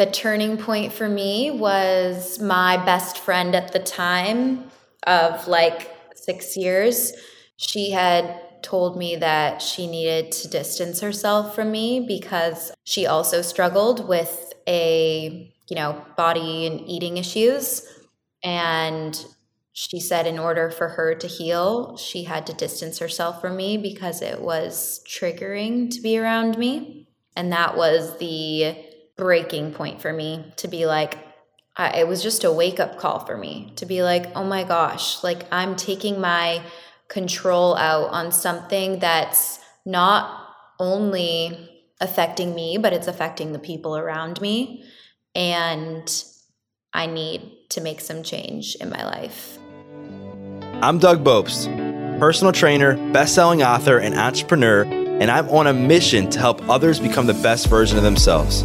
The turning point for me was my best friend at the time of like six years. She had told me that she needed to distance herself from me because she also struggled with a, you know, body and eating issues. And she said in order for her to heal, she had to distance herself from me because it was triggering to be around me. And that was the breaking point for me to be like, I, it was just a wake up call for me to be like, oh my gosh, like I'm taking my control out on something that's not only affecting me, but it's affecting the people around me. And I need to make some change in my life. I'm Doug Bopst, personal trainer, best-selling author, and entrepreneur, and I'm on a mission to help others become the best version of themselves.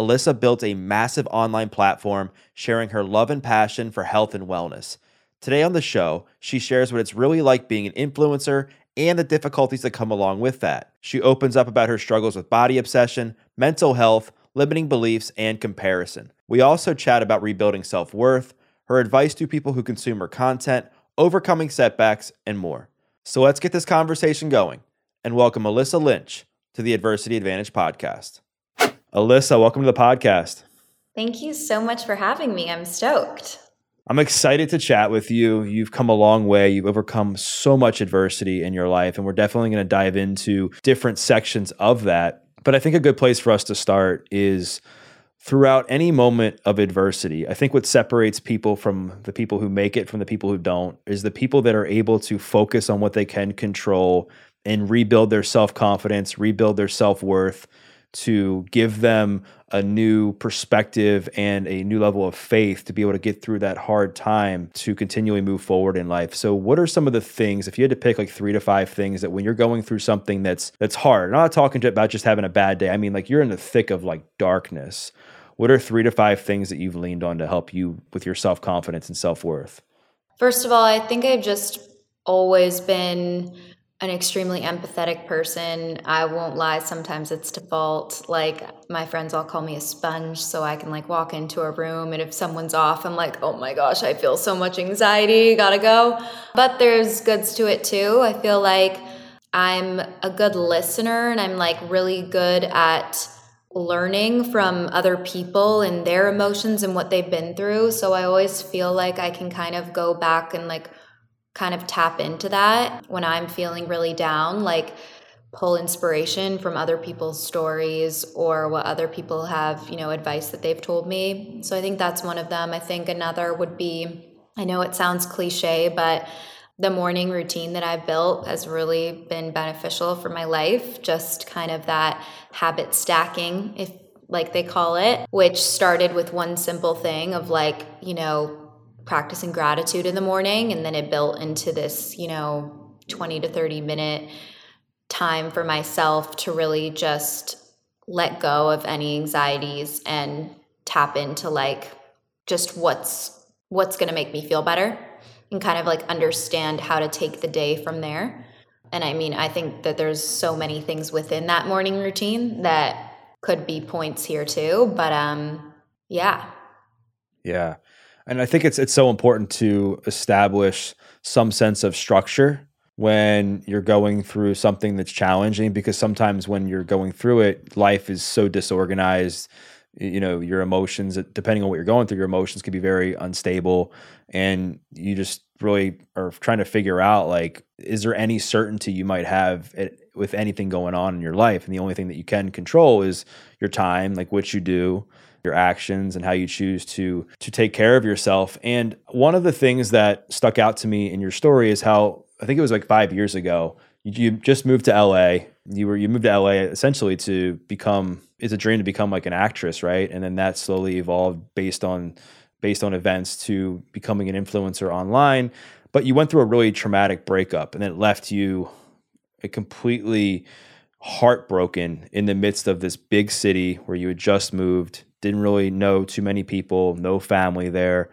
Alyssa built a massive online platform sharing her love and passion for health and wellness. Today on the show, she shares what it's really like being an influencer and the difficulties that come along with that. She opens up about her struggles with body obsession, mental health, limiting beliefs, and comparison. We also chat about rebuilding self worth, her advice to people who consume her content, overcoming setbacks, and more. So let's get this conversation going and welcome Alyssa Lynch to the Adversity Advantage podcast. Alyssa, welcome to the podcast. Thank you so much for having me. I'm stoked. I'm excited to chat with you. You've come a long way. You've overcome so much adversity in your life, and we're definitely going to dive into different sections of that. But I think a good place for us to start is throughout any moment of adversity, I think what separates people from the people who make it from the people who don't is the people that are able to focus on what they can control and rebuild their self confidence, rebuild their self worth, to give them a new perspective and a new level of faith to be able to get through that hard time to continually move forward in life. So what are some of the things if you had to pick like 3 to 5 things that when you're going through something that's that's hard. I'm not talking about just having a bad day. I mean like you're in the thick of like darkness what are three to five things that you've leaned on to help you with your self confidence and self worth? First of all, I think I've just always been an extremely empathetic person. I won't lie, sometimes it's default. Like my friends all call me a sponge, so I can like walk into a room and if someone's off, I'm like, oh my gosh, I feel so much anxiety, gotta go. But there's goods to it too. I feel like I'm a good listener and I'm like really good at learning from other people and their emotions and what they've been through. So I always feel like I can kind of go back and like kind of tap into that when I'm feeling really down, like pull inspiration from other people's stories or what other people have, you know, advice that they've told me. So I think that's one of them. I think another would be I know it sounds cliche, but the morning routine that I've built has really been beneficial for my life. Just kind of that habit stacking, if like they call it, which started with one simple thing of like, you know, practicing gratitude in the morning. And then it built into this, you know, 20 to 30 minute time for myself to really just let go of any anxieties and tap into like just what's what's going to make me feel better and kind of like understand how to take the day from there. And I mean, I think that there's so many things within that morning routine that could be points here too, but um yeah. Yeah. And I think it's it's so important to establish some sense of structure when you're going through something that's challenging because sometimes when you're going through it, life is so disorganized. You know your emotions uh, depending on what you're going through your emotions can be very unstable. And you just really are trying to figure out like is there any certainty you might have it, with anything going on in your life? And the only thing that you can control is your time like what you do your actions and how you choose to to take care of yourself and one of the things that stuck out to me in your story is how i think it was like 5 years ago you, just moved to LA. You were you moved to LA essentially to become it's a dream to become like an actress, right? And then that slowly evolved based on based on events to becoming an influencer online. But you went through a really traumatic breakup and it left you completely heartbroken in the midst of this big city where you had just moved, didn't really know too many people, no family there.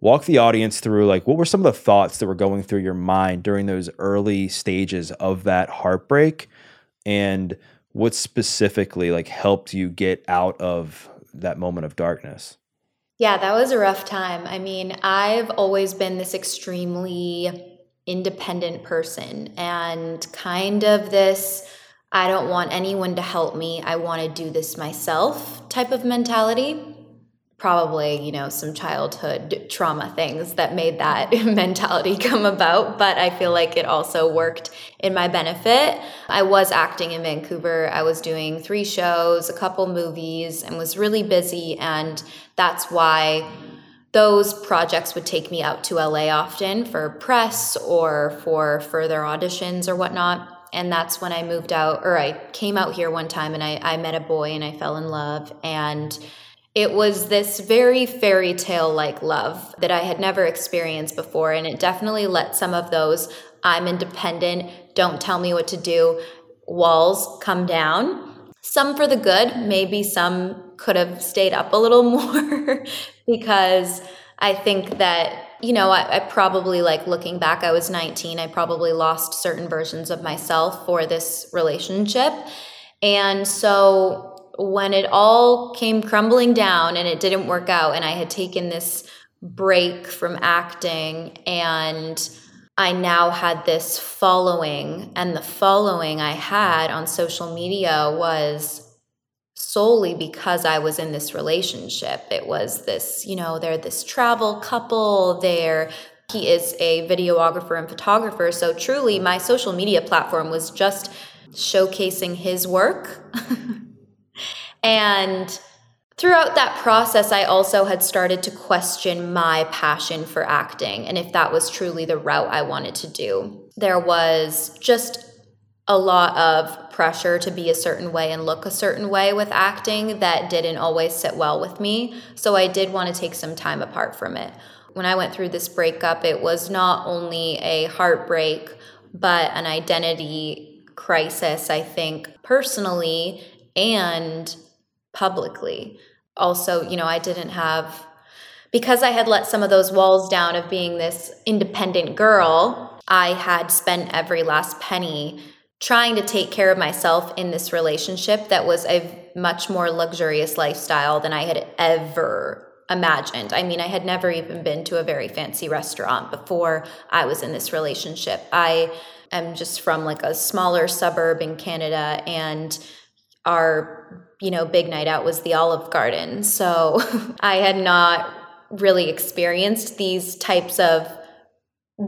Walk the audience through like what were some of the thoughts that were going through your mind during those early stages of that heartbreak and what specifically like helped you get out of that moment of darkness? Yeah, that was a rough time. I mean, I've always been this extremely independent person and kind of this I don't want anyone to help me. I want to do this myself type of mentality. Probably, you know, some childhood trauma things that made that mentality come about, but I feel like it also worked in my benefit. I was acting in Vancouver. I was doing three shows, a couple movies, and was really busy. And that's why those projects would take me out to LA often for press or for further auditions or whatnot and that's when I moved out, or I came out here one time and I, I met a boy and I fell in love. And it was this very fairy tale like love that I had never experienced before. And it definitely let some of those I'm independent, don't tell me what to do walls come down. Some for the good, maybe some could have stayed up a little more because I think that you know, I, I, probably like looking back, I was 19. I probably lost certain versions of myself for this relationship. And so when it all came crumbling down and it didn't work out, and I had taken this break from acting and I now had this following, and the following I had on social media was solely because I was in this relationship. It was this, you know, they're this travel couple, they're he is a videographer and photographer. So truly my social media platform was just showcasing his work. and throughout that process, I also had started to question my passion for acting and if that was truly the route I wanted to do. There was just a lot of pressure to be a certain way and look a certain way with acting that didn't always sit well with me. So I did want to take some time apart from it. When I went through this breakup, it was not only a heartbreak, but an identity crisis, I think, personally and publicly. Also, you know, I didn't have, because I had let some of those walls down of being this independent girl, I had spent every last penny trying to take care of myself in this relationship that was a much more luxurious lifestyle than I had ever imagined. I mean, I had never even been to a very fancy restaurant before I was in this relationship. I am just from like a smaller suburb in Canada and our, you know, big night out was the Olive Garden. So I had not really experienced these types of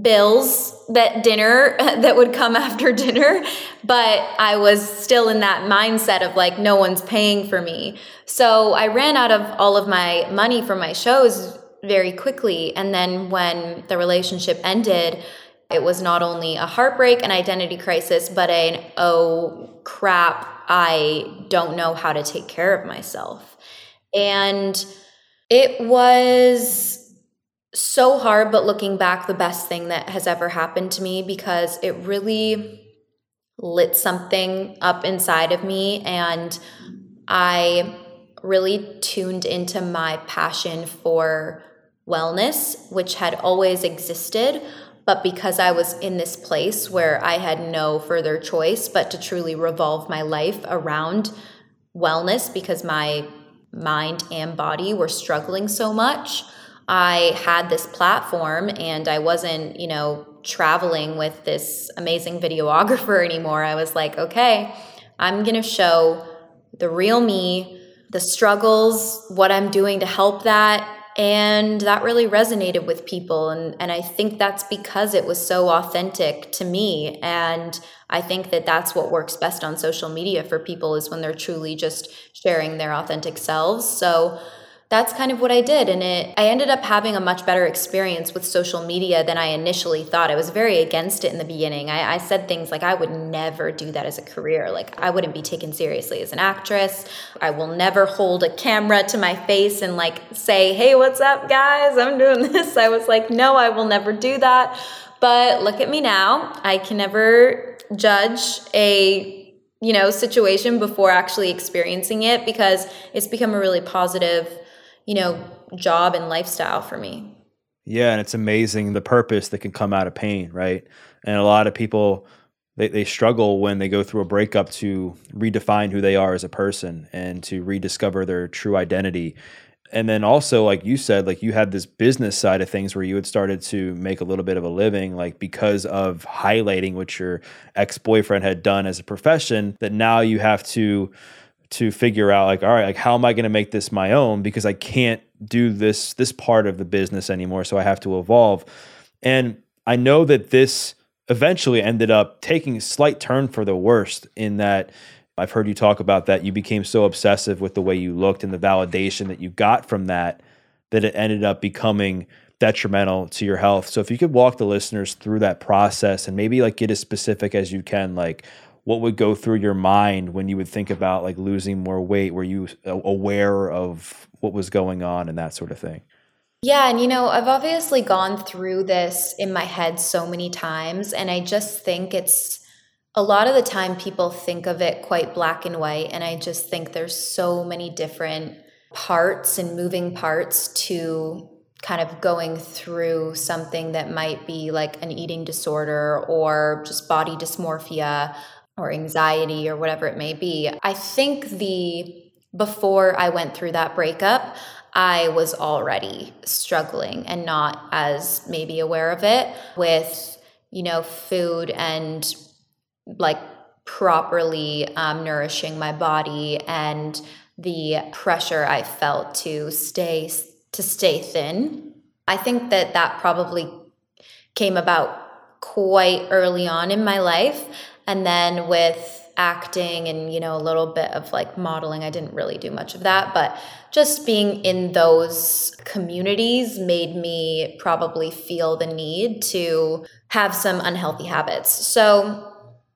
bills that dinner that would come after dinner but i was still in that mindset of like no one's paying for me. So i ran out of all of my money from my shows very quickly and then when the relationship ended it was not only a heartbreak an identity crisis but an oh crap i don't know how to take care of myself. And it was so hard, but looking back, the best thing that has ever happened to me because it really lit something up inside of me. And I really tuned into my passion for wellness, which had always existed. But because I was in this place where I had no further choice but to truly revolve my life around wellness because my mind and body were struggling so much I had this platform and I wasn't, you know, traveling with this amazing videographer anymore. I was like, okay, I'm going to show the real me, the struggles, what I'm doing to help that. And that really resonated with people. And, and I think that's because it was so authentic to me. And I think that that's what works best on social media for people is when they're truly just sharing their authentic selves. So, that's kind of what I did. And it I ended up having a much better experience with social media than I initially thought. I was very against it in the beginning. I, I, said things like I would never do that as a career. Like I wouldn't be taken seriously as an actress. I will never hold a camera to my face and like say, hey, what's up, guys? I'm doing this. I was like, no, I will never do that. But look at me now. I can never judge a you know situation before actually experiencing it because it's become a really positive you know, job and lifestyle for me. Yeah, and it's amazing the purpose that can come out of pain, right? And a lot of people they, they struggle when they go through a breakup to redefine who they are as a person and to rediscover their true identity. And then also, like you said, like you had this business side of things where you had started to make a little bit of a living, like because of highlighting what your ex boyfriend had done as a profession, that now you have to to figure out like all right like how am i going to make this my own? Because i can't do this this part of the business anymore so i have to evolve. And i know that this eventually ended up taking a slight turn for the worst in that i've heard you talk about that you became so obsessive with the way you looked and the validation that you got from that that it ended up becoming detrimental to your health. So if you could walk the listeners through that process and maybe like get as specific as you can like what would go through your mind when you would think about like losing more weight? Were you uh, aware of what was going on and that sort of thing? Yeah and you know i've obviously gone through this in my head so many times and i just think it's a lot of the time people think of it quite black and white and i just think there's so many different parts and moving parts to kind of going through something that might be like an eating disorder or just body dysmorphia or anxiety or whatever it may be. I think the before I went through that breakup, I was already struggling and not as maybe aware of it with, you know, food and like properly um, nourishing my body and the pressure I felt to stay to stay thin. I think that that probably came about quite early on in my life and then with acting and, you know, a little bit of like modeling, I didn't really do much of that, but just being in those communities made me probably feel the need to have some unhealthy habits. So,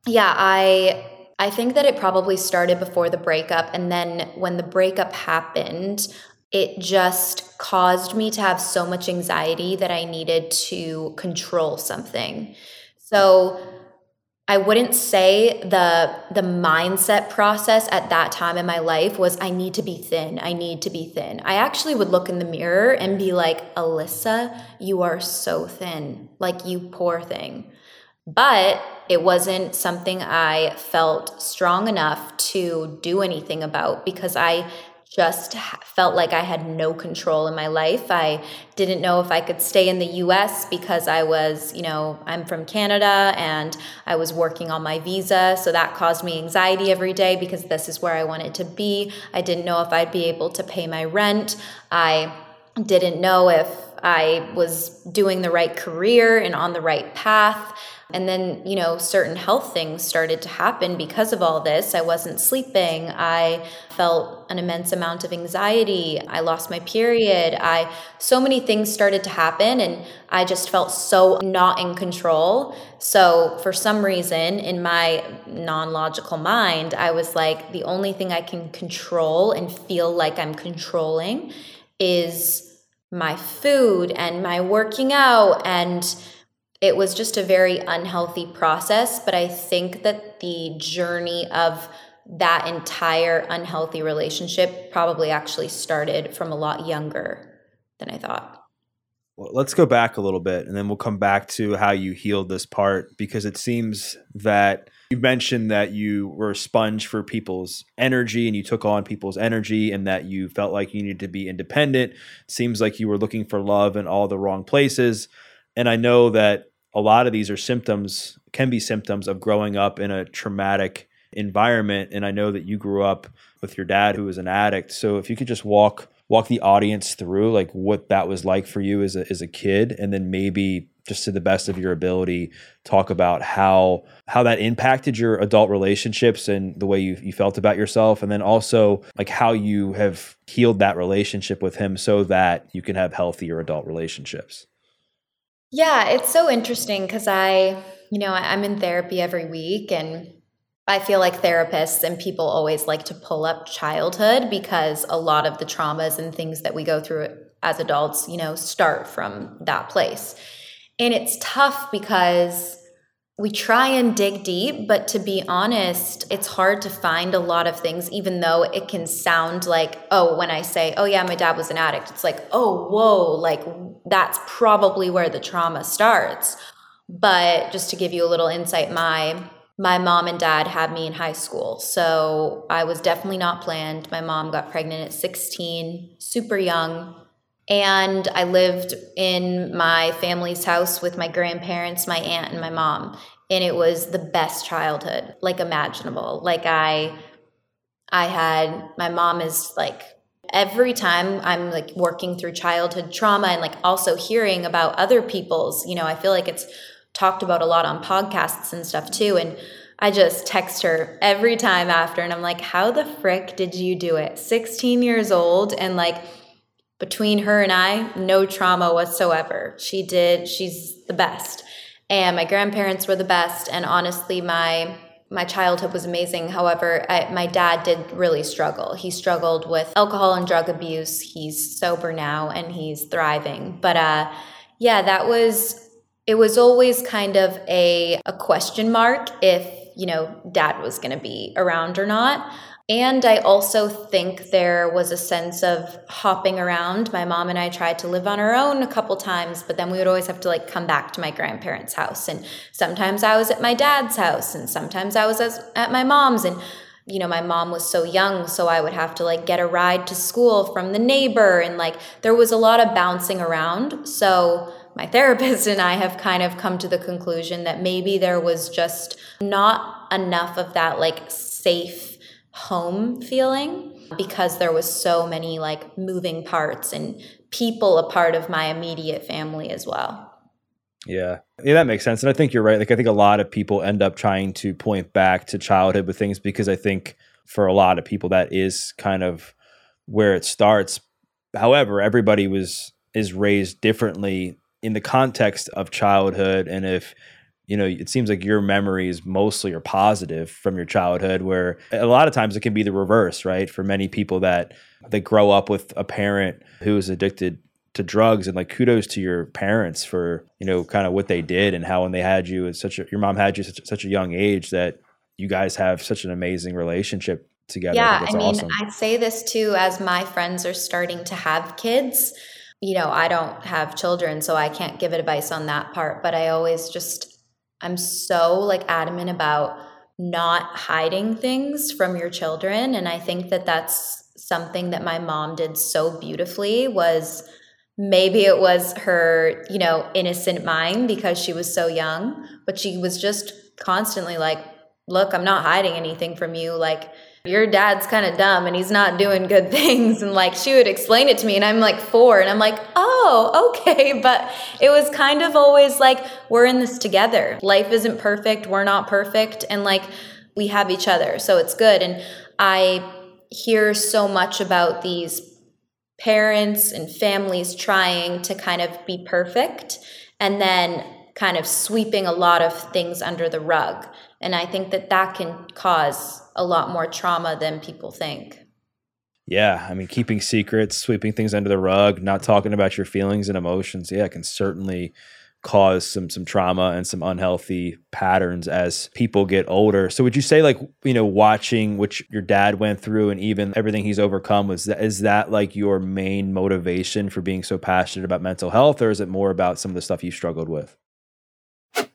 yeah, I I think that it probably started before the breakup and then when the breakup happened, it just caused me to have so much anxiety that I needed to control something. So, I wouldn't say the the mindset process at that time in my life was I need to be thin. I need to be thin. I actually would look in the mirror and be like, "Alyssa, you are so thin. Like you poor thing." But it wasn't something I felt strong enough to do anything about because I just felt like I had no control in my life. I didn't know if I could stay in the US because I was, you know, I'm from Canada and I was working on my visa. So that caused me anxiety every day because this is where I wanted to be. I didn't know if I'd be able to pay my rent. I didn't know if I was doing the right career and on the right path. And then, you know, certain health things started to happen because of all this. I wasn't sleeping. I felt an immense amount of anxiety. I lost my period. I so many things started to happen and I just felt so not in control. So, for some reason in my non-logical mind, I was like the only thing I can control and feel like I'm controlling is my food and my working out and it was just a very unhealthy process. But I think that the journey of that entire unhealthy relationship probably actually started from a lot younger than I thought. Well, let's go back a little bit and then we'll come back to how you healed this part because it seems that you mentioned that you were a sponge for people's energy and you took on people's energy and that you felt like you needed to be independent. It seems like you were looking for love in all the wrong places. And I know that a lot of these are symptoms, can be symptoms of growing up in a traumatic environment. And I know that you grew up with your dad who was an addict. So if you could just walk walk the audience through like what that was like for you as a, as a kid and then maybe just to the best of your ability talk about how how that impacted your adult relationships and the way you, you felt about yourself and then also like how you have healed that relationship with him so that you can have healthier adult relationships yeah it's so interesting because i you know i'm in therapy every week and I feel like therapists and people always like to pull up childhood because a lot of the traumas and things that we go through as adults, you know, start from that place. And it's tough because we try and dig deep, but to be honest, it's hard to find a lot of things, even though it can sound like, oh, when I say, oh, yeah, my dad was an addict, it's like, oh, whoa, like that's probably where the trauma starts. But just to give you a little insight, my my mom and dad had me in high school. So I was definitely not planned. My mom got pregnant at 16, super young. And I lived in my family's house with my grandparents, my aunt, and my mom. And it was the best childhood, like imaginable. Like I I had my mom is like every time I'm like working through childhood trauma and like also hearing about other people's, you know, I feel like it's talked about a lot on podcasts and stuff too. And I just text her every time after and I'm like, how the frick did you do it? 16 years old and like between her and I, no trauma whatsoever. She did, she's the best. And my grandparents were the best. And honestly, my my childhood was amazing. However, I, my dad did really struggle. He struggled with alcohol and drug abuse. He's sober now and he's thriving. But uh, yeah, that was it was always kind of a, a question mark if, you know, dad was going to be around or not. And I also think there was a sense of hopping around. My mom and I tried to live on our own a couple times, but then we would always have to like come back to my grandparents' house. And sometimes I was at my dad's house, and sometimes I was at my mom's. And you know, my mom was so young, so I would have to like get a ride to school from the neighbor. And like there was a lot of bouncing around. So my therapist and I have kind of come to the conclusion that maybe there was just not enough of that like safe home feeling because there was so many like moving parts and people a part of my immediate family as well. Yeah. Yeah, that makes sense. And I think you're right. Like I think a lot of people end up trying to point back to childhood with things because I think for a lot of people that is kind of where it starts. However, everybody was is raised differently in the context of childhood and if you know it seems like your memories mostly are positive from your childhood where a lot of times it can be the reverse right for many people that they grow up with a parent who is addicted to drugs and like kudos to your parents for you know kind of what they did and how when they had you at such a your mom had you such, such a young age that you guys have such an amazing relationship together yeah i, I mean awesome. i say this too as my friends are starting to have kids you know, I don't have children, so I can't give advice on that part, but I always just, I'm so like adamant about not hiding things from your children. And I think that that's something that my mom did so beautifully was maybe it was her, you know, innocent mind because she was so young, but she was just constantly like, look, I'm not hiding anything from you. Like, your dad's kind of dumb and he's not doing good things. And like she would explain it to me, and I'm like four, and I'm like, oh, okay. But it was kind of always like, we're in this together. Life isn't perfect. We're not perfect. And like we have each other. So it's good. And I hear so much about these parents and families trying to kind of be perfect and then kind of sweeping a lot of things under the rug. And I think that that can cause a lot more trauma than people think. Yeah, I mean, keeping secrets, sweeping things under the rug, not talking about your feelings and emotions, yeah, can certainly cause some some trauma and some unhealthy patterns as people get older. So would you say like, you know, watching what your dad went through and even everything he's overcome was that is that like your main motivation for being so passionate about mental health or is it more about some of the stuff you struggled with?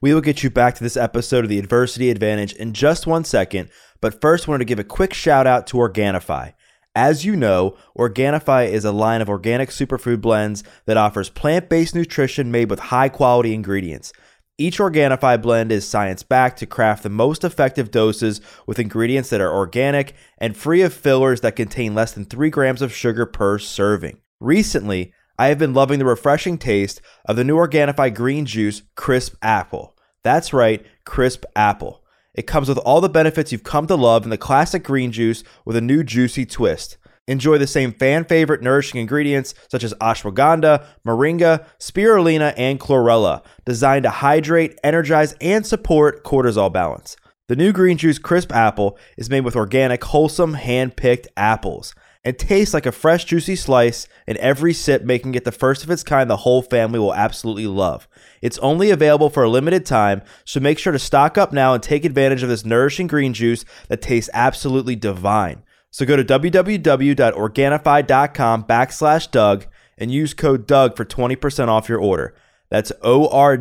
We will get you back to this episode of the Adversity Advantage in just one second, but first, I wanted to give a quick shout out to Organifi. As you know, Organifi is a line of organic superfood blends that offers plant based nutrition made with high quality ingredients. Each Organifi blend is science backed to craft the most effective doses with ingredients that are organic and free of fillers that contain less than 3 grams of sugar per serving. Recently, I have been loving the refreshing taste of the new Organifi green juice, Crisp Apple. That's right, Crisp Apple. It comes with all the benefits you've come to love in the classic green juice with a new juicy twist. Enjoy the same fan favorite nourishing ingredients such as ashwagandha, moringa, spirulina, and chlorella, designed to hydrate, energize, and support cortisol balance. The new green juice crisp apple is made with organic, wholesome, hand picked apples and tastes like a fresh, juicy slice, and every sip making it the first of its kind the whole family will absolutely love. It's only available for a limited time, so make sure to stock up now and take advantage of this nourishing green juice that tastes absolutely divine. So go to www.organifi.com backslash Doug and use code Doug for 20% off your order. That's O-R-G-A-N-I-F-I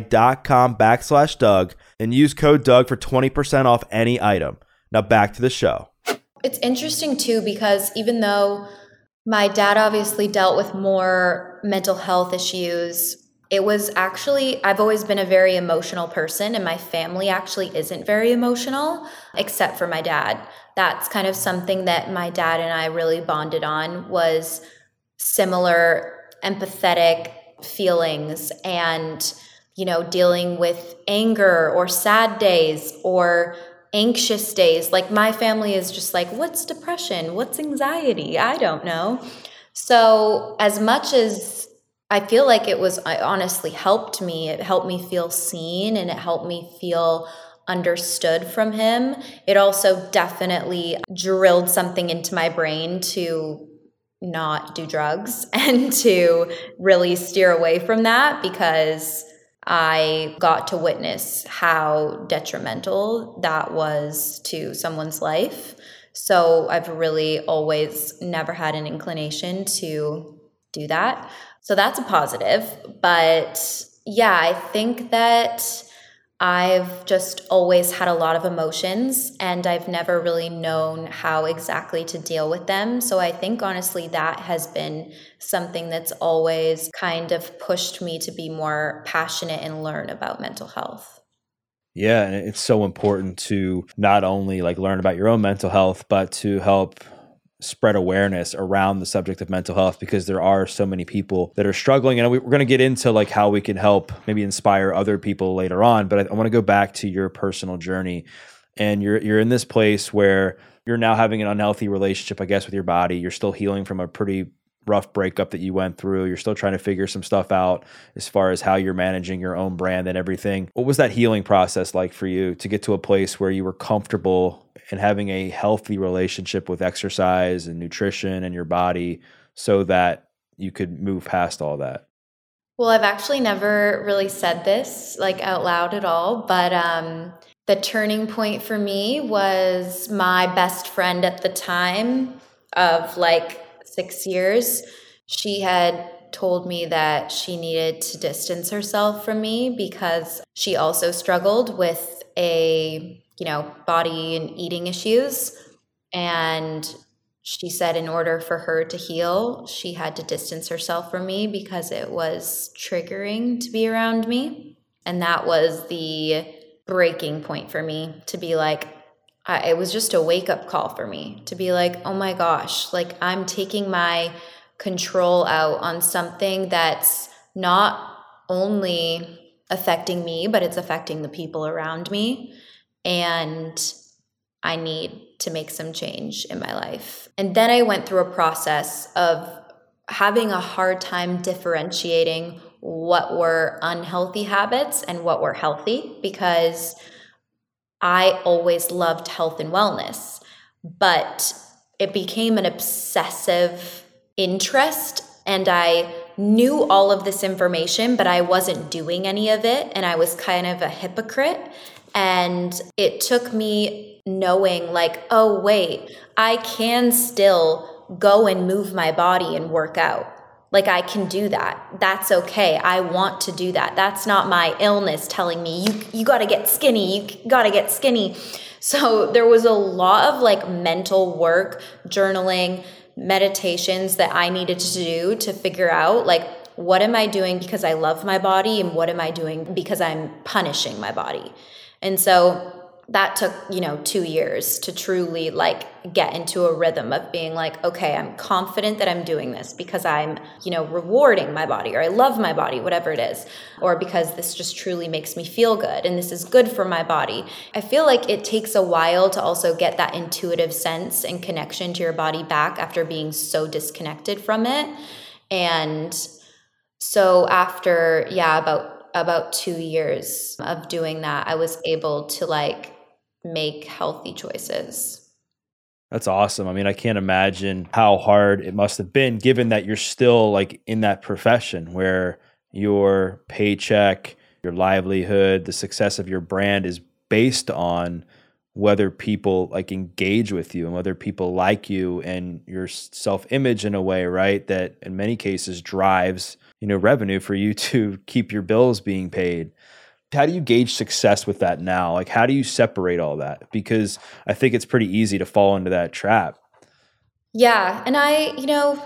dot com backslash Doug and use code Doug for 20% off any item. Now back to the show. It's interesting too because even though my dad obviously dealt with more mental health issues, it was actually, I've always been a very emotional person, and my family actually isn't very emotional, except for my dad. That's kind of something that my dad and I really bonded on was similar empathetic feelings and you know dealing with anger or sad days or anxious days. Like my family is just like, what's depression? What's anxiety? I don't know. So, as much as I feel like it was, I honestly helped me, it helped me feel seen and it helped me feel understood from him. It also definitely drilled something into my brain to not do drugs and to really steer away from that because I got to witness how detrimental that was to someone's life. So I've really always never had an inclination to do that. So that's a positive. But yeah, I think that I've just always had a lot of emotions and I've never really known how exactly to deal with them. So I think honestly that has been something that's always kind of pushed me to be more passionate and learn about mental health. Yeah, and it's so important to not only like learn about your own mental health, but to help spread awareness around the subject of mental health because there are so many people that are struggling. And we're going to get into like how we can help maybe inspire other people later on but i, I want to go back to your personal journey. And you're you're in this place where you're now having an unhealthy relationship i guess with your body. You're still healing from a pretty rough breakup that you went through. You're still trying to figure some stuff out as far as how you're managing your own brand and everything. What was that healing process like for you to get to a place where you were comfortable and having a healthy relationship with exercise and nutrition and your body so that you could move past all that? Well, I've actually never really said this like out loud at all, but um the turning point for me was my best friend at the time of like six years, she had told me that she needed to distance herself from me because she also struggled with a, you know, body and eating issues. And she said in order for her to heal, she had to distance herself from me because it was triggering to be around me. And that was the breaking point for me to be like, I, it was just a wake up call for me to be like, oh my gosh, like I'm taking my control out on something that's not only affecting me, but it's affecting the people around me. And I need to make some change in my life. And then I went through a process of having a hard time differentiating what were unhealthy habits and what were healthy because I always loved health and wellness, but it became an obsessive interest and I knew all of this information, but I wasn't doing any of it. And I was kind of a hypocrite. And it took me knowing, like, oh, wait, I can still go and move my body and work out. Like I can do that. That's okay. I want to do that. That's not my illness telling me you you got to get skinny. You got to get skinny. So there was a lot of like mental work, journaling, meditations that I needed to do to figure out like what am I doing because I love my body and what am I doing because I'm punishing my body? And so that took you know two years to truly like get into a rhythm of being like okay i'm confident that i'm doing this because i'm you know rewarding my body or i love my body whatever it is or because this just truly makes me feel good and this is good for my body. I feel like it takes a while to also get that intuitive sense and connection to your body back after being so disconnected from it. And so after yeah about about two years of doing that, I was able to like make healthy choices. That's awesome. I mean, I can't imagine how hard it must have been given that you're still like in that profession where your paycheck, your livelihood, the success of your brand is based on whether people like engage with you and whether people like you and your self-image in a way, right? That in many cases drives, you know, revenue for you to keep your bills being paid how do you gauge success with that now? Like, how do you separate all that? Because I think it's pretty easy to fall into that trap. Yeah. And I, you know,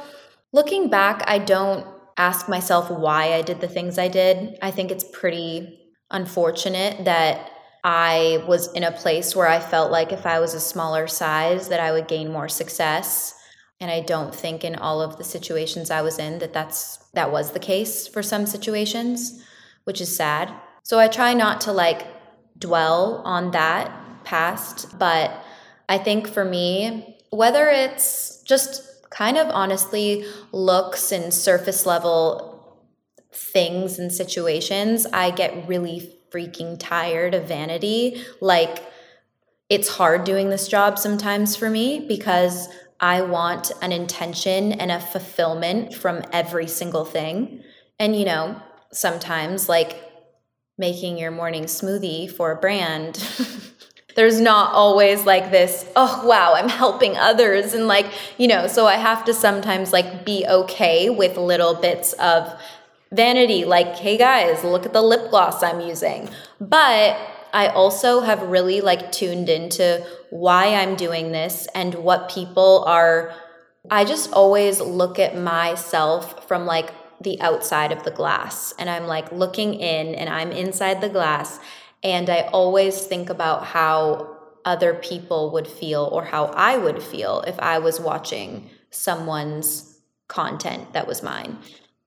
looking back, I don't ask myself why I did the things I did. I think it's pretty unfortunate that I was in a place where I felt like if I was a smaller size that I would gain more success. And I don't think in all of the situations I was in that that's that was the case for some situations, which is sad. So I try not to like dwell on that past, but I think for me, whether it's just kind of honestly looks and surface level things and situations, I get really freaking tired of vanity. Like, it's hard doing this job sometimes for me because I want an intention and a fulfillment from every single thing. And, you know, sometimes like making your morning smoothie for a brand. There's not always like this oh wow i'm helping others and like you know so i have to sometimes like be okay with little bits of vanity like hey guys look at the lip gloss i'm using. But i also have really like tuned into why i'm doing this and what people are i just always look at myself from like the outside of the glass and I'm like looking in and I'm inside the glass and I always think about how other people would feel or how I would feel if I was watching someone's content that was mine.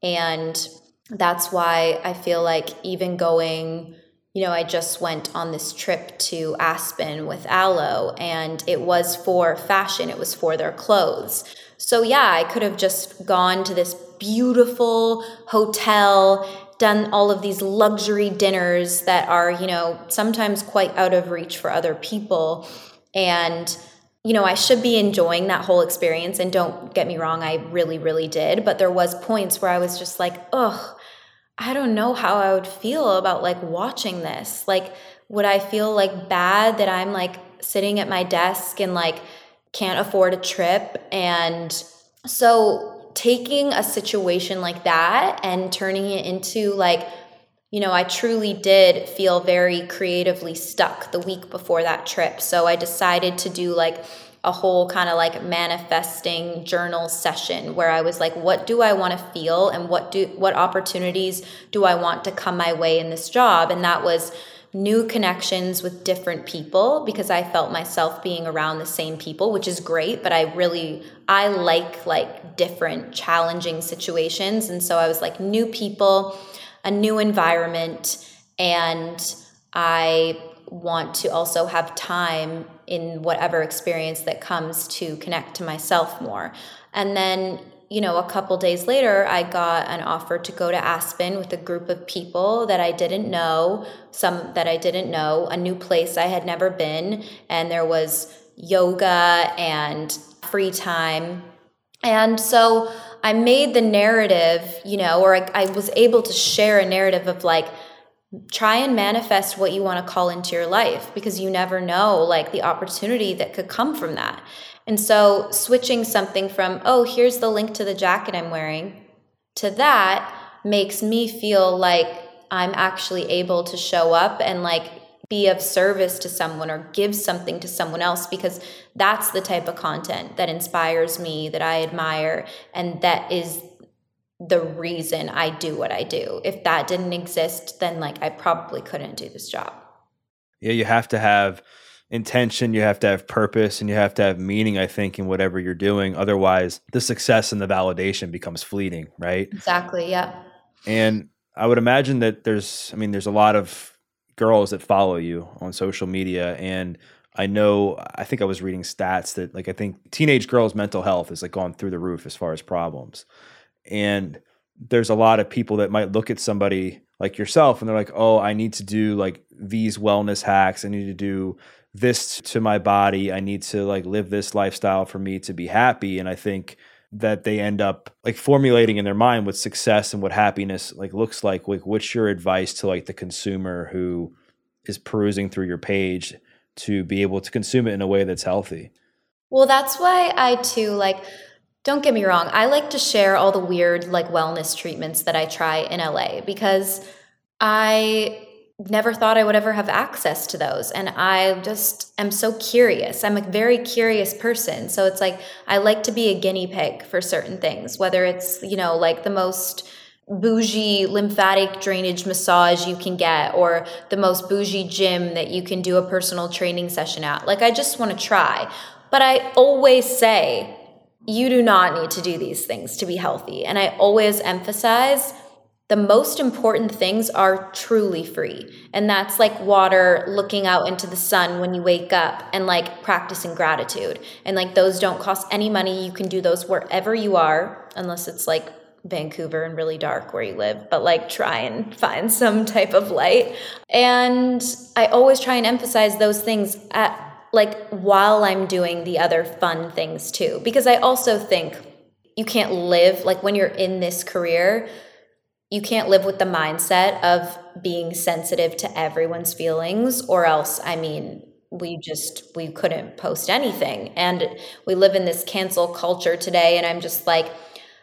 And that's why I feel like even going you know, I just went on this trip to Aspen with Alo and it was for fashion, it was for their clothes. So, yeah, I could have just gone to this beautiful hotel, done all of these luxury dinners that are, you know, sometimes quite out of reach for other people. And, you know, I should be enjoying that whole experience. And don't get me wrong, I really, really did. But there was points where I was just like, ugh, I don't know how I would feel about like watching this. Like, would I feel like bad that I'm like sitting at my desk and like can't afford a trip? And so taking a situation like that and turning it into like you know, I truly did feel very creatively stuck the week before that trip. So I decided to do like a whole kind of like manifesting journal session where I was like what do I want to feel and what do what opportunities do I want to come my way in this job and that was new connections with different people because I felt myself being around the same people, which is great, but I really I like like different challenging situations and so I was like new people, a new environment and I want to also have time in whatever experience that comes to connect to myself more. And then you know, a couple days later, I got an offer to go to Aspen with a group of people that I didn't know, some that I didn't know, a new place I had never been. And there was yoga and free time. And so I made the narrative, you know, or I, I was able to share a narrative of like, try and manifest what you want to call into your life because you never know like the opportunity that could come from that. And so switching something from, oh, here's the link to the jacket I'm wearing, to that makes me feel like I'm actually able to show up and like be of service to someone or give something to someone else because that's the type of content that inspires me, that I admire, and that is the reason I do what I do. If that didn't exist, then like I probably couldn't do this job. Yeah, you have to have intention, you have to have purpose, and you have to have meaning, I think, in whatever you're doing. Otherwise, the success and the validation becomes fleeting, right? Exactly. Yeah. And I would imagine that there's, I mean, there's a lot of girls that follow you on social media. And I know, I think I was reading stats that, like, I think teenage girls' mental health is like gone through the roof as far as problems. And there's a lot of people that might look at somebody like yourself and they're like, oh, I need to do like these wellness hacks. I need to do this to my body. I need to like live this lifestyle for me to be happy. And I think that they end up like formulating in their mind what success and what happiness like looks like. Like, what's your advice to like the consumer who is perusing through your page to be able to consume it in a way that's healthy? Well, that's why I too like don't get me wrong, I like to share all the weird like wellness treatments that I try in LA because I never thought I would ever have access to those. And I just am so curious. I'm a very curious person. So it's like I like to be a guinea pig for certain things, whether it's, you know, like the most bougie lymphatic drainage massage you can get or the most bougie gym that you can do a personal training session at. Like I just want to try. But I always say you do not need to do these things to be healthy. And I always emphasize the most important things are truly free. And that's like water, looking out into the sun when you wake up, and like practicing gratitude. And like those don't cost any money. You can do those wherever you are, unless it's like Vancouver and really dark where you live, but like try and find some type of light. And I always try and emphasize those things at like while I'm doing the other fun things too. Because I also think you can't live like when you're in this career, you can't live with the mindset of being sensitive to everyone's feelings or else I mean we just we couldn't post anything and we live in this cancel culture today and I'm just like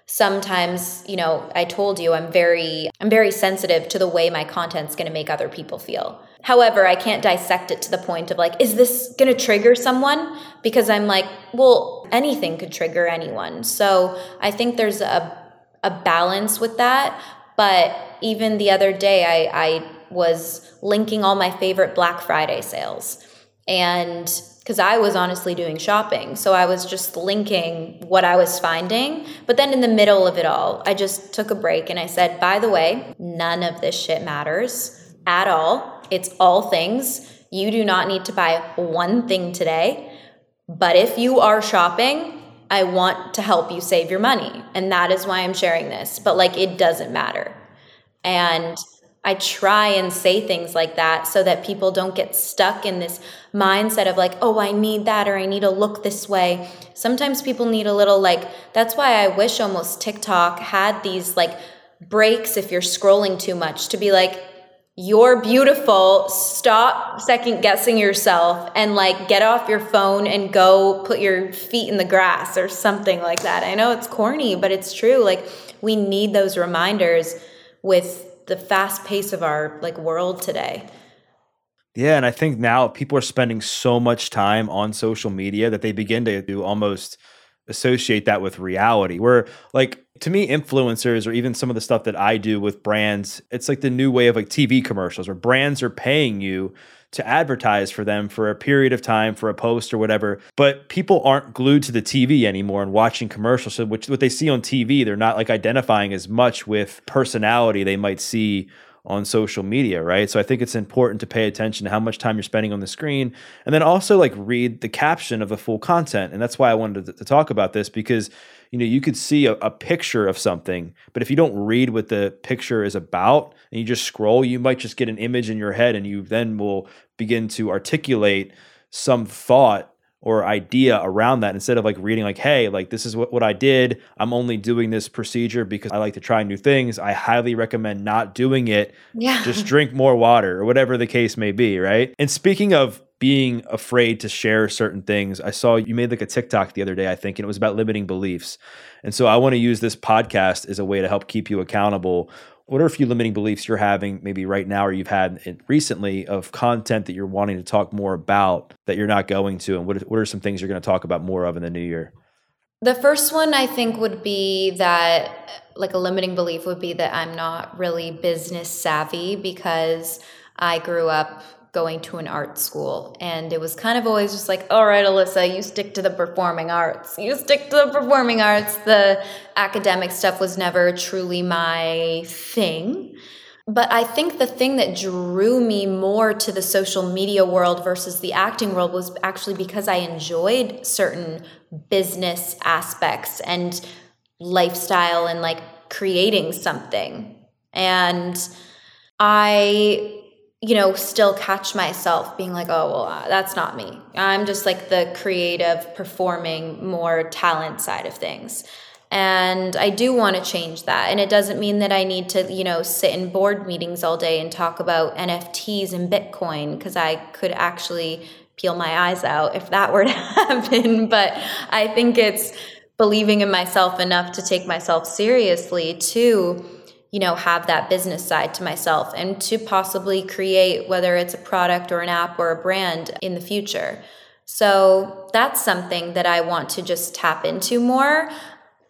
sometimes you know i told you i'm very i'm very sensitive to the way my content's going to make other people feel. However i can't dissect it to the point of like is this going to trigger someone? Because i'm like well anything could trigger anyone. So i think there's a a balance with that. But even the other day i i was linking all my favorite black friday sales. And because I was honestly doing shopping. So I was just linking what I was finding. But then in the middle of it all, I just took a break and I said, by the way, none of this shit matters at all. It's all things. You do not need to buy one thing today. But if you are shopping, I want to help you save your money. And that is why I'm sharing this. But like, it doesn't matter. And I try and say things like that so that people don't get stuck in this mindset of like, oh, I need that or I need to look this way. Sometimes people need a little like, that's why I wish almost TikTok had these like breaks if you're scrolling too much to be like, you're beautiful. Stop second guessing yourself and like get off your phone and go put your feet in the grass or something like that. I know it's corny, but it's true. Like, we need those reminders with the fast pace of our like world today. Yeah, and I think now people are spending so much time on social media that they begin to almost associate that with reality. Where like to me influencers or even some of the stuff that I do with brands, it's like the new way of like TV commercials where brands are paying you to advertise for them for a period of time for a post or whatever. But people aren't glued to the TV anymore and watching commercials. So which what they see on TV, they're not like identifying as much with personality they might see on social media, right? So I think it's important to pay attention to how much time you're spending on the screen and then also like read the caption of the full content. And that's why I wanted to, to talk about this because you know you could see a, a, picture of something but if you don't read what the picture is about and you just scroll you might just get an image in your head and you then will begin to articulate some thought or idea around that instead of like reading like hey like this is what, what i did. I'm only doing this procedure because i like to try new things. I highly recommend not doing it. Yeah. Just drink more water or whatever the case may be right? And speaking of being afraid to share certain things. I saw you made like a TikTok the other day, I think, and it was about limiting beliefs. And so I want to use this podcast as a way to help keep you accountable. What are a few limiting beliefs you're having, maybe right now or you've had recently, of content that you're wanting to talk more about that you're not going to? And what, what are some things you're going to talk about more of in the new year? The first one I think would be that like a limiting belief would be that I'm not really business savvy because I grew up going to an art school. And it was kind of always just like all right alyssa you stick to the performing arts. You stick to the performing arts. The academic stuff was never truly my thing. But i think the thing that drew me more to the social media world versus the acting world was actually because i enjoyed certain business aspects and lifestyle and like creating something. And i you know, still catch myself being like, oh, well, uh, that's not me. I'm just like the creative, performing, more talent side of things. And I do want to change that. And it doesn't mean that I need to, you know, sit in board meetings all day and talk about NFTs and Bitcoin, because I could actually peel my eyes out if that were to happen. But I think it's believing in myself enough to take myself seriously, too you know have that business side to myself and to possibly create whether it's a product or an app or a brand in the future. So that's something that i want to just tap into more.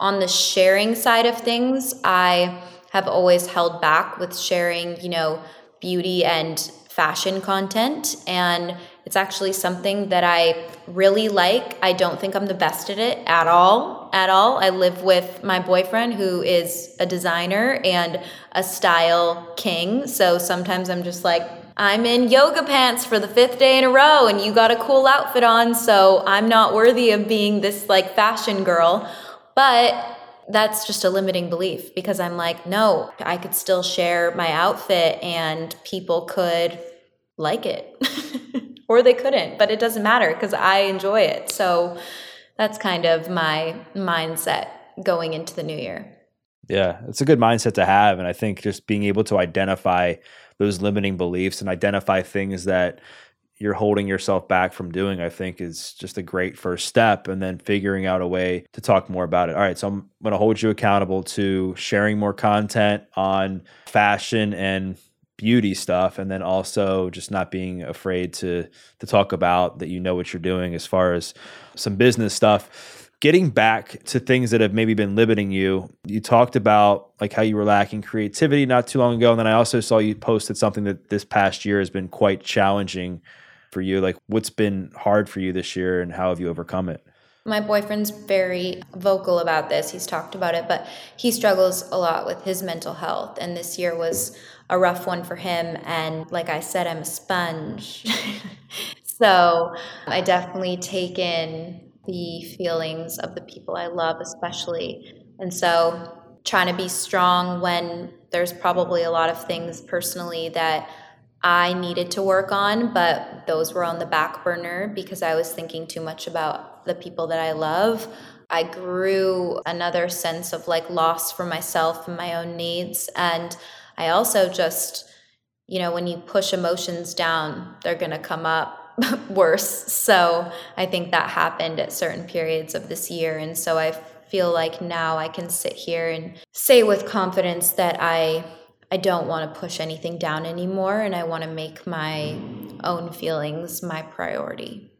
On the sharing side of things i have always held back with sharing you know beauty and fashion content. And it's actually something that I really like. I don't think I'm the best at it at all. At all. I live with my boyfriend who is a designer and a style king. So sometimes I'm just like, I'm in yoga pants for the fifth day in a row and you got a cool outfit on. So I'm not worthy of being this like fashion girl. But that's just a limiting belief because I'm like, no, I could still share my outfit and people could like it. or they couldn't, but it doesn't matter because I enjoy it. So that's kind of my mindset going into the new year. Yeah, it's a good mindset to have. And I think just being able to identify those limiting beliefs and identify things that you're holding yourself back from doing, I think is just a great first step. And then figuring out a way to talk more about it. All right. So I'm going to hold you accountable to sharing more content on fashion and beauty stuff and then also just not being afraid to to talk about that you know what you're doing as far as some business stuff getting back to things that have maybe been limiting you you talked about like how you were lacking creativity not too long ago and then i also saw you posted something that this past year has been quite challenging for you like what's been hard for you this year and how have you overcome it my boyfriend's very vocal about this. He's talked about it, but he struggles a lot with his mental health. And this year was a rough one for him. And like I said, I'm a sponge. so I definitely take in the feelings of the people I love, especially. And so trying to be strong when there's probably a lot of things personally that I needed to work on, but those were on the back burner because I was thinking too much about the people that I love. I grew another sense of like loss for myself and my own needs. And I also just, you know, when you push emotions down, they're going to come up worse. So I think that happened at certain periods of this year. And so I feel like now I can sit here and say with confidence that I I don't want to push anything down anymore and I want to make my own feelings my priority.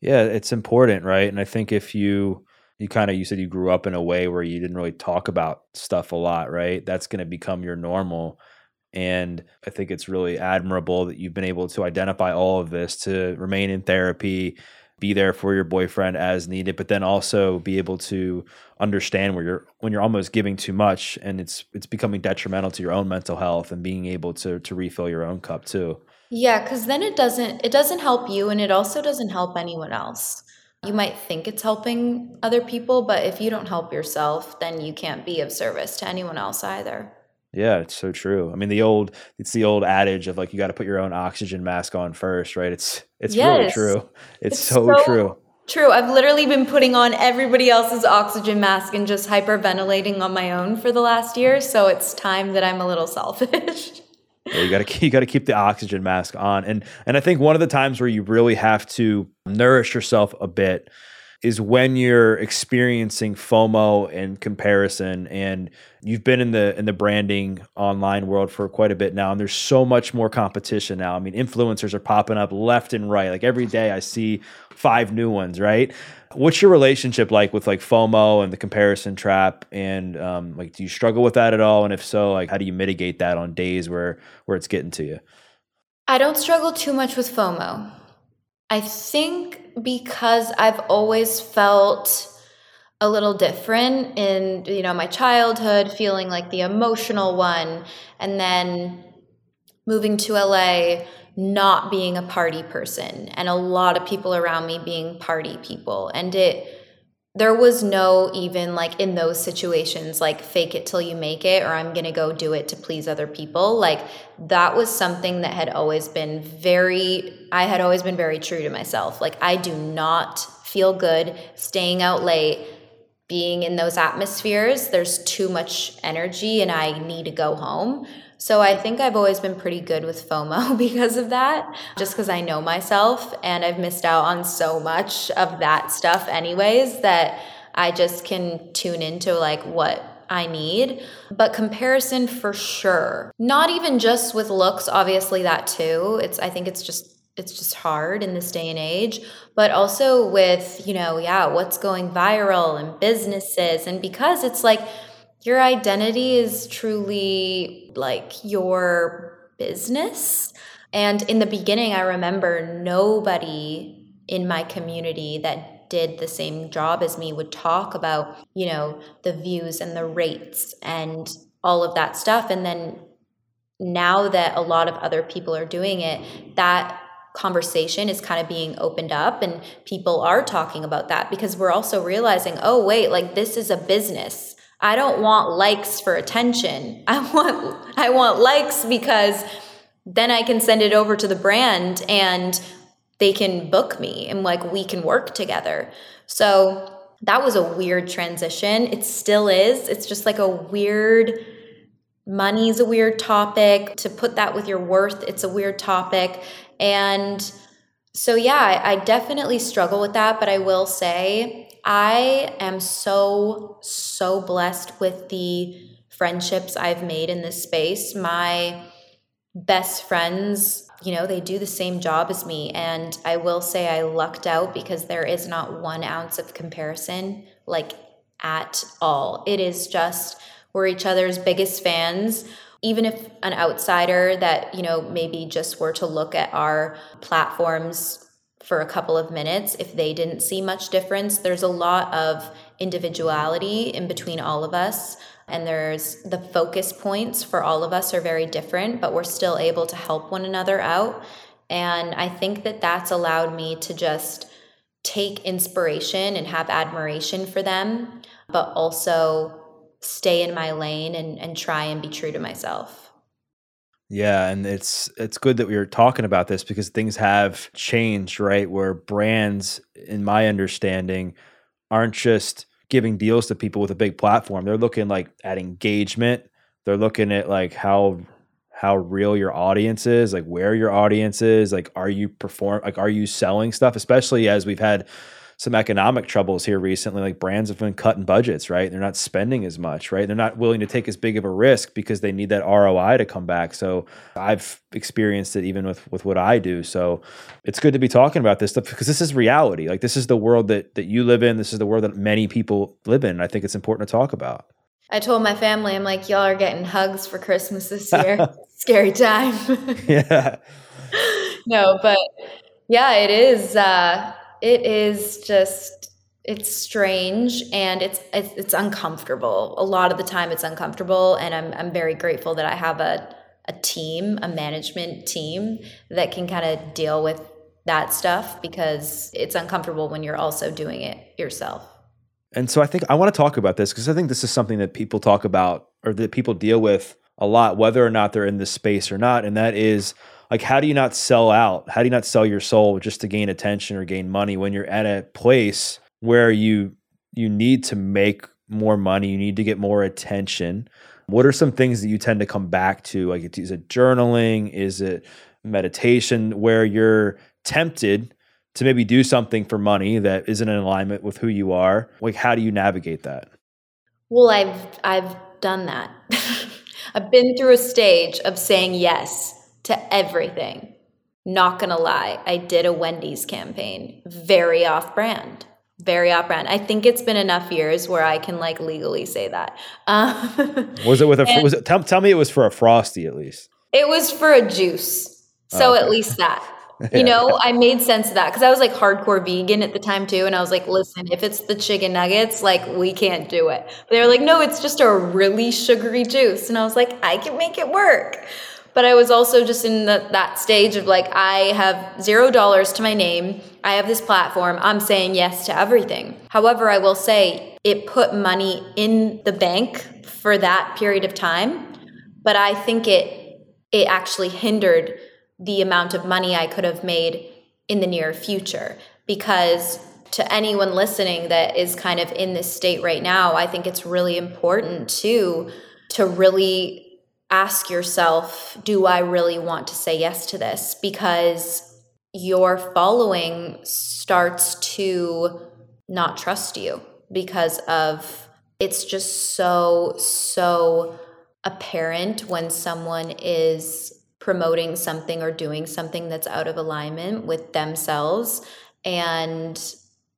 Yeah, it's important, right? And I think if you you kind of you said you grew up in a way where you didn't really talk about stuff a lot, right? That's going to become your normal. And I think it's really admirable that you've been able to identify all of this to remain in therapy, be there for your boyfriend as needed, but then also be able to understand where you're when you're almost giving too much and it's it's becoming detrimental to your own mental health and being able to to refill your own cup too. Yeah, cuz then it doesn't it doesn't help you and it also doesn't help anyone else. You might think it's helping other people, but if you don't help yourself, then you can't be of service to anyone else either. Yeah, it's so true. I mean, the old it's the old adage of like you got to put your own oxygen mask on first, right? It's it's yes. really true. It's, it's so, so, true. True. I've literally been putting on everybody else's oxygen mask and just hyperventilating on my own for the last year, so it's time that I'm a little selfish. You got to you got to keep the oxygen mask on, and and I think one of the times where you really have to nourish yourself a bit is when you're experiencing FOMO and comparison and you've been in the in the branding online world for quite a bit now and there's so much more competition now. I mean, influencers are popping up left and right. Like every day I see five new ones, right? What's your relationship like with like FOMO and the comparison trap? And um, like, do you struggle with that at all? And if so, like, how do you mitigate that on days where where it's getting to you? I don't struggle too much with FOMO. I think because I've always felt a little different in you know my childhood, feeling like the emotional one, and then moving to LA not being a party person and a lot of people around me being party people. And it there was no even like in those situations like fake it till you make it or i'm going to go do it to please other people. Like that was something that had always been very i had always been very true to myself like i do not feel good staying out late being in those atmospheres there's too much energy and i need to go home so I think I've always been pretty good with FOMO because of that, just because I know myself and I've missed out on so much of that stuff, anyways, that I just can tune into like what I need. But comparison for sure. Not even just with looks, obviously that too. It's I think it's just it's just hard in this day and age, but also with, you know, yeah, what's going viral and businesses and because it's like your identity is truly like your business. And in the beginning, I remember nobody in my community that did the same job as me would talk about, you know, the views and the rates and all of that stuff. And then now that a lot of other people are doing it, that conversation is kind of being opened up and people are talking about that because we're also realizing, oh, wait, like this is a business I don't want likes for attention. I want I want likes because then I can send it over to the brand and they can book me and like we can work together. So that was a weird transition. It still is. It's just like a weird money's a weird topic. To put that with your worth, it's a weird topic. And so yeah, I, definitely struggle with that, but I will say I am so, so blessed with the friendships I've made in this space. My best friends, you know, they do the same job as me. And I will say I lucked out because there is not one ounce of comparison, like at all. It is just we're each other's biggest fans. Even if an outsider that, you know, maybe just were to look at our platforms for a couple of minutes if they didn't see much difference. There's a lot of individuality in between all of us. And there's the focus points for all of us are very different, but we're still able to help one another out. And I think that that's allowed me to just take inspiration and have admiration for them, but also stay in my lane and, and try and be true to myself. Yeah, and it's it's good that we were talking about this because things have changed, right? Where brands, in my understanding, aren't just giving deals to people with a big platform. They're looking like at engagement. They're looking at like how how real your audience is, like where your audience is, like are you perform like are you selling stuff, especially as we've had some economic troubles here recently. Like brands have been cutting budgets, right? They're not spending as much, right? They're not willing to take as big of a risk because they need that ROI to come back. So I've experienced it even with with what I do. So it's good to be talking about this stuff because this is reality. Like this is the world that that you live in. This is the world that many people live in. I think it's important to talk about. I told my family, I'm like, y'all are getting hugs for Christmas this year. Scary time. yeah. no, but yeah, it is. Uh, it is just it's strange and it's, it's it's uncomfortable. A lot of the time it's uncomfortable and I'm I'm very grateful that I have a a team, a management team that can kind of deal with that stuff because it's uncomfortable when you're also doing it yourself. And so I think I want to talk about this because I think this is something that people talk about or that people deal with a lot, whether or not they're in this space or not. And that is like how do you not sell out how do you not sell your soul just to gain attention or gain money when you're at a place where you you need to make more money you need to get more attention what are some things that you tend to come back to like is it journaling is it meditation where you're tempted to maybe do something for money that isn't in alignment with who you are? Like, how do you navigate that? Well, I've I've done that. I've been through a stage of saying yes to everything. Not gonna lie, I did a Wendy's campaign, very off brand very off brand. I think it's been enough years where I can like legally say that. Um, was it with a? Was it? Tell, tell me it was for a frosty at least. It was for a juice, so okay. at least that. yeah. You know, I made sense of that because I was like hardcore vegan at the time too, and I was like, listen, if it's the chicken nuggets, like we can't do it. But they were like, no, it's just a really sugary juice, and I was like, I can make it work but I was also just in the, that stage of like, I have zero dollars to my name. I have this platform. I'm saying yes to everything. However, I will say it put money in the bank for that period of time, but I think it it actually hindered the amount of money I could have made in the near future because to anyone listening that is kind of in this state right now, I think it's really important to to really ask yourself, do I really want to say yes to this? Because your following starts to not trust you because of it's just so, so apparent when someone is promoting something or doing something that's out of alignment with themselves. And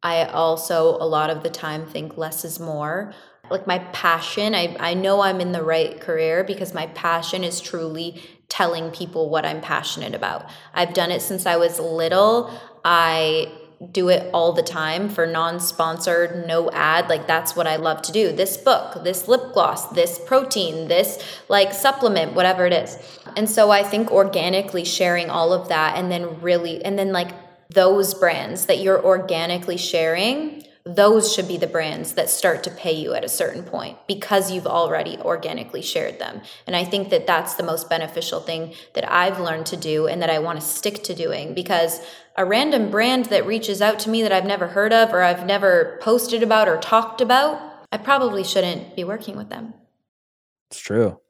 I also, a lot of the time, think less is more like my passion I, I know i'm in the right career because my passion is truly telling people what i'm passionate about. I've done it since i was little. I do it all the time for non-sponsored no ad. Like that's what i love to do. This book this lip gloss this protein this like supplement whatever it is. And so i think organically sharing all of that and then really and then like those brands that you're organically sharing those should be the brands that start to pay you at a certain point because you've already organically shared them. And I think that that's the most beneficial thing that I've learned to do and that I want to stick to doing because a random brand that reaches out to me that I've never heard of or I've never posted about or talked about, I probably shouldn't be working with them. It's true.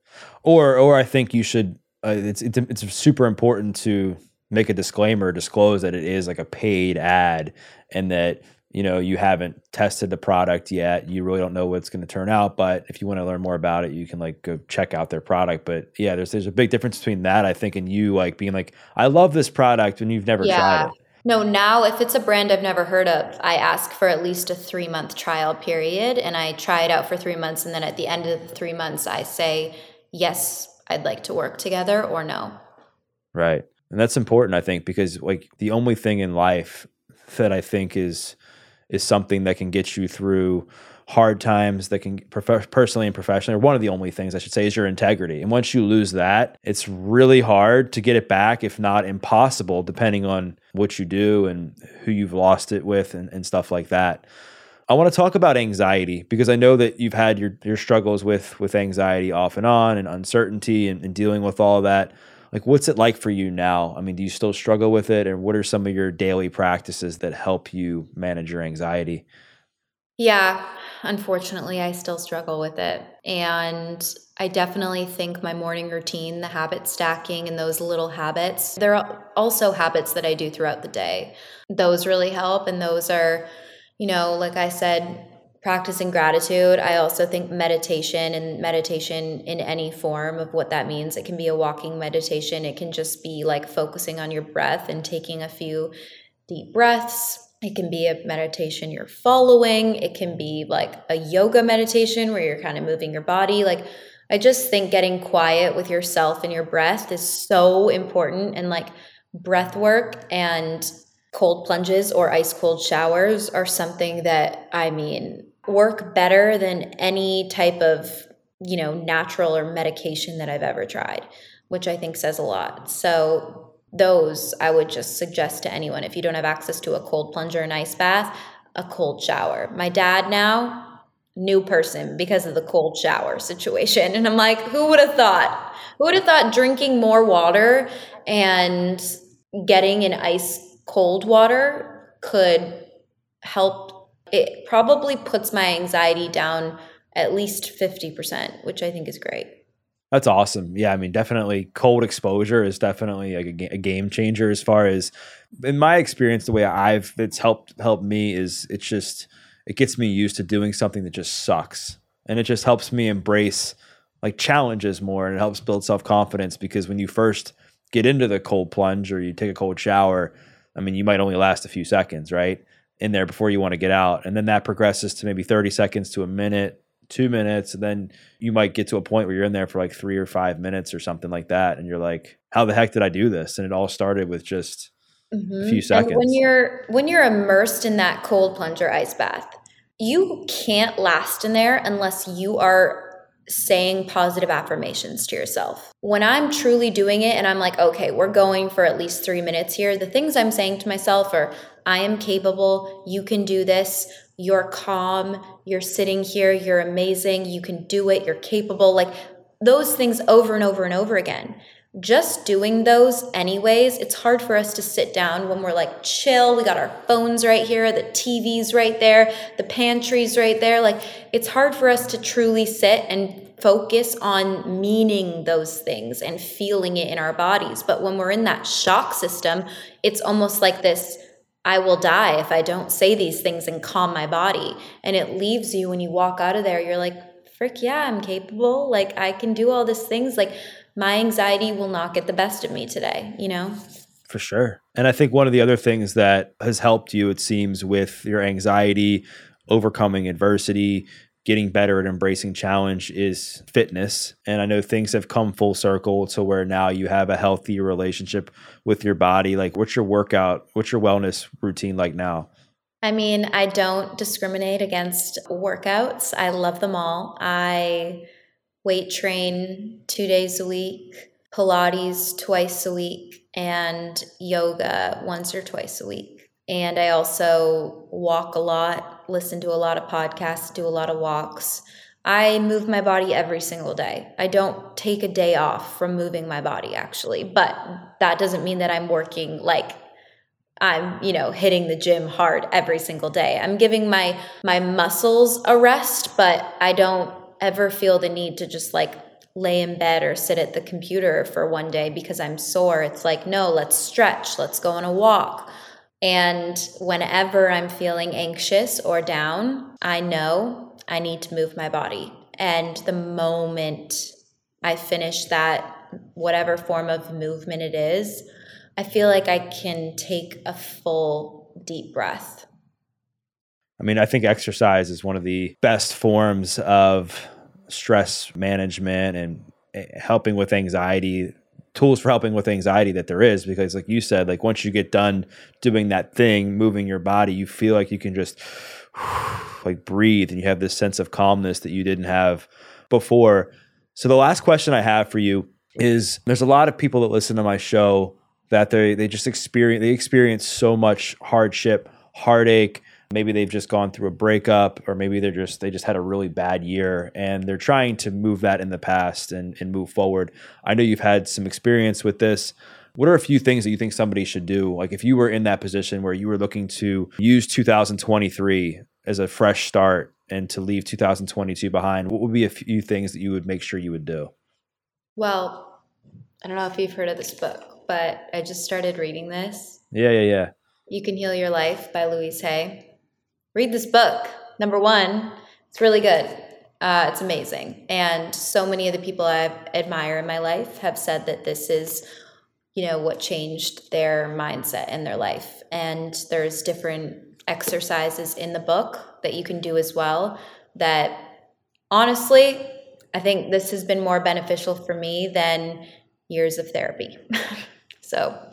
Or or I think you should uh, it's, it's it's super important to make a disclaimer disclose that it is like a paid ad and that you know you haven't tested the product yet you really don't know what's going to turn out but if you want to learn more about it you can like go check out their product. But yeah there's there's a big difference between that i think and you like being like i love this product when you've never yeah. tried it. No now if it's a brand i've never heard of i ask for at least a three month trial period and i try it out for three months and then at the end of the three months i say yes i'd like to work together or no. Right. And that's important i think because like the only thing in life that i think is is something that can get you through hard times that can prof- personally and professionally or one of the only things i should say is your integrity. And once you lose that it's really hard to get it back if not impossible depending on what you do and who you've lost it with and, and stuff like that. I want to talk about anxiety because i know that you've had your, your struggles with with anxiety off and on and uncertainty and, and dealing with all that like what's it like for you now? I mean do you still struggle with it? And what are some of your daily practices that help you manage your anxiety? Yeah unfortunately i still struggle with it. And i definitely think my morning routine the habit stacking and those little habits there are also habits that i do throughout the day. Those really help and those are you know like i said practicing gratitude. I also think meditation and meditation in any form of what that means. It can be a walking meditation, it can just be like focusing on your breath and taking a few deep breaths. It can be a meditation you're following. It can be like a yoga meditation where you're kind of moving your body. Like, I just think getting quiet with yourself and your breath is so important. And like breath work and cold plunges or ice cold showers are something that I mean, work better than any type of, you know, natural or medication that I've ever tried, which I think says a lot. So, those I would just suggest to anyone if you don't have access to a cold plunge or an ice bath, a cold shower. My dad now, new person because of the cold shower situation. And I'm like, who would have thought? Who would have thought drinking more water and getting an ice cold water could help it probably puts my anxiety down at least 50%, which I think is great. That's awesome. Yeah, I mean, definitely cold exposure is definitely a, a, game changer as far as in my experience. The way I've it's helped helped me is it's just it gets me used to doing something that just sucks, and it just helps me embrace like challenges more, and it helps build self confidence because when you first get into the cold plunge or you take a cold shower, I mean, you might only last a few seconds, right? In there before you want to get out. And then that progresses to maybe 30 seconds to a minute, two minutes. And then you might get to a point where you're in there for like three or five minutes or something like that. And you're like, how the heck did I do this? And it all started with just mm-hmm. a few seconds. And when you're when you're immersed in that cold plunger ice bath, you can't last in there unless you are saying positive affirmations to yourself. When I'm truly doing it and I'm like, okay, we're going for at least three minutes here, the things I'm saying to myself are, I am capable, you can do this, you're calm, you're sitting here, you're amazing, you can do it, you're capable. Like those things over and over and over again. Just doing those anyways it's hard for us to sit down when we're like chill. We got our phones right here. The tv's right there. The pantry's right there. Like it's hard for us to truly sit and focus on meaning those things and feeling it in our bodies. But when we're in that shock system it's almost like this I will die if I don't say these things and calm my body. And it leaves you when you walk out of there, you're like, frick yeah, I'm capable. Like I can do all these things. Like my anxiety will not get the best of me today, you know? For sure. And I think one of the other things that has helped you, it seems, with your anxiety, overcoming adversity, getting better at embracing challenge is fitness. And I know things have come full circle to where now you have a healthy relationship with your body. Like, what's your workout, what's your wellness routine like now? I mean, I don't discriminate against workouts. I love them all. I weight train two days a week, Pilates twice a week, and yoga once or twice a week. And I also walk a lot, listen to a lot of podcasts, do a lot of walks. I move my body every single day. I don't take a day off from moving my body actually, but that doesn't mean that I'm working like I'm, you know, hitting the gym hard every single day. I'm giving my my muscles a rest, but I don't ever feel the need to just like lay in bed or sit at the computer for one day because I'm sore. It's like, no, let's stretch, let's go on a walk. And whenever I'm feeling anxious or down, I know I need to move my body. And the moment I finish that, whatever form of movement it is, I feel like I can take a full deep breath. I mean, I think exercise is one of the best forms of stress management and eh, helping with anxiety tools for helping with anxiety that there is because like you said like once you get done doing that thing moving your body you feel like you can just like breathe and you have this sense of calmness that you didn't have before. So the last question i have for you is there's a lot of people that listen to my show that they they just experience they experience so much hardship heartache maybe they've just gone through a breakup or maybe they're just they just had a really bad year and they're trying to move that in the past and, and move forward. I know you've had some experience with this. What are a few things that you think somebody should do? Like if you were in that position where you were looking to use 2023 as a fresh start and to leave 2022 behind what would be a few things that you would make sure you would do? Well i don't know if you've heard of this book but i just started reading this. Yeah yeah yeah. You can heal your life by louise hay read this book. Number one, it's really good. Uh, it's amazing. And so many of the people I admire in my life have said that this is, you know, what changed their mindset in their life. And there's different exercises in the book that you can do as well that honestly, I think this has been more beneficial for me than years of therapy. so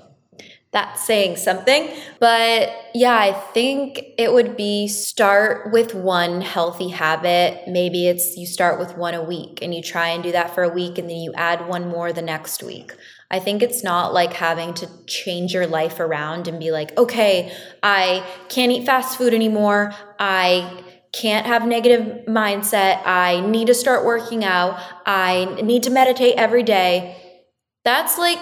that's saying something. But yeah, I think it would be start with one healthy habit. Maybe it's you start with one a week and you try and do that for a week and then you add one more the next week. I think it's not like having to change your life around and be like, okay, I can't eat fast food anymore. I can't have negative mindset. I need to start working out. I need to meditate every day. That's like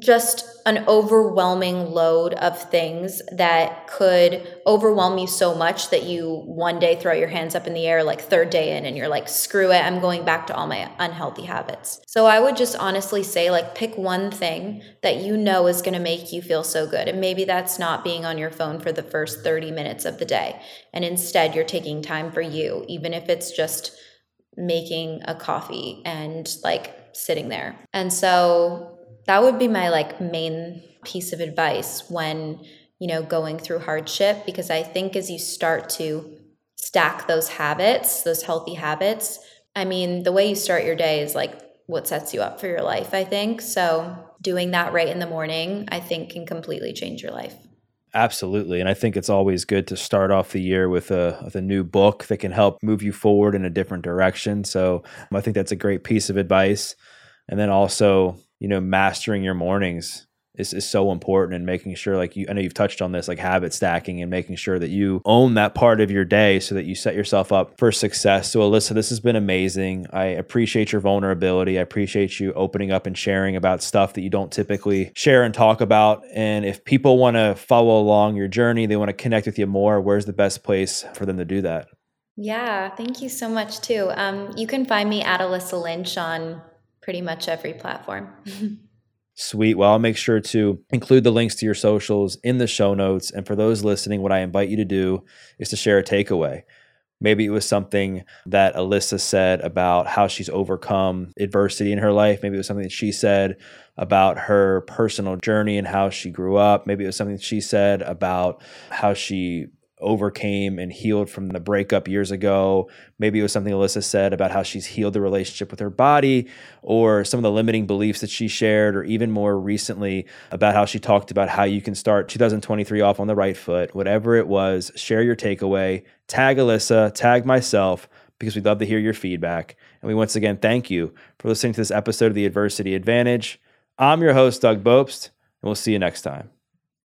just an overwhelming load of things that could overwhelm you so much that you one day throw your hands up in the air like third day in and you're like screw it i'm going back to all my unhealthy habits. So i would just honestly say like pick one thing that you know is going to make you feel so good and maybe that's not being on your phone for the first 30 minutes of the day and instead you're taking time for you even if it's just making a coffee and like sitting there. And so that would be my like main piece of advice when you know going through hardship because i think as you start to stack those habits those healthy habits i mean the way you start your day is like what sets you up for your life i think so doing that right in the morning i think can completely change your life Absolutely. And I think it's always good to start off the year with a, with a new book that can help move you forward in a different direction. So I think that's a great piece of advice. And then also, you know, mastering your mornings is, is so important and making sure like you I know you've touched on this like habit stacking and making sure that you own that part of your day so that you set yourself up for success. So Alyssa, this has been amazing. I appreciate your vulnerability. I appreciate you opening up and sharing about stuff that you don't typically share and talk about. And if people want to follow along your journey, they want to connect with you more, where's the best place for them to do that? Yeah, thank you so much too. Um, you can find me at Alyssa Lynch on pretty much every platform. Sweet. Well, I'll make sure to include the links to your socials in the show notes. And for those listening, what I invite you to do is to share a takeaway. Maybe it was something that Alyssa said about how she's overcome adversity in her life. Maybe it was something that she said about her personal journey and how she grew up. Maybe it was something that she said about how she overcame and healed from the breakup years ago. Maybe it was something Alyssa said about how she's healed the relationship with her body, or some of the limiting beliefs that she shared, or even more recently about how she talked about how you can start 2023 off on the right foot. Whatever it was, share your takeaway, tag Alyssa, tag myself, because we'd love to hear your feedback. And we once again thank you for listening to this episode of The Adversity Advantage. I'm your host, Doug Bopst, and we'll see you next time.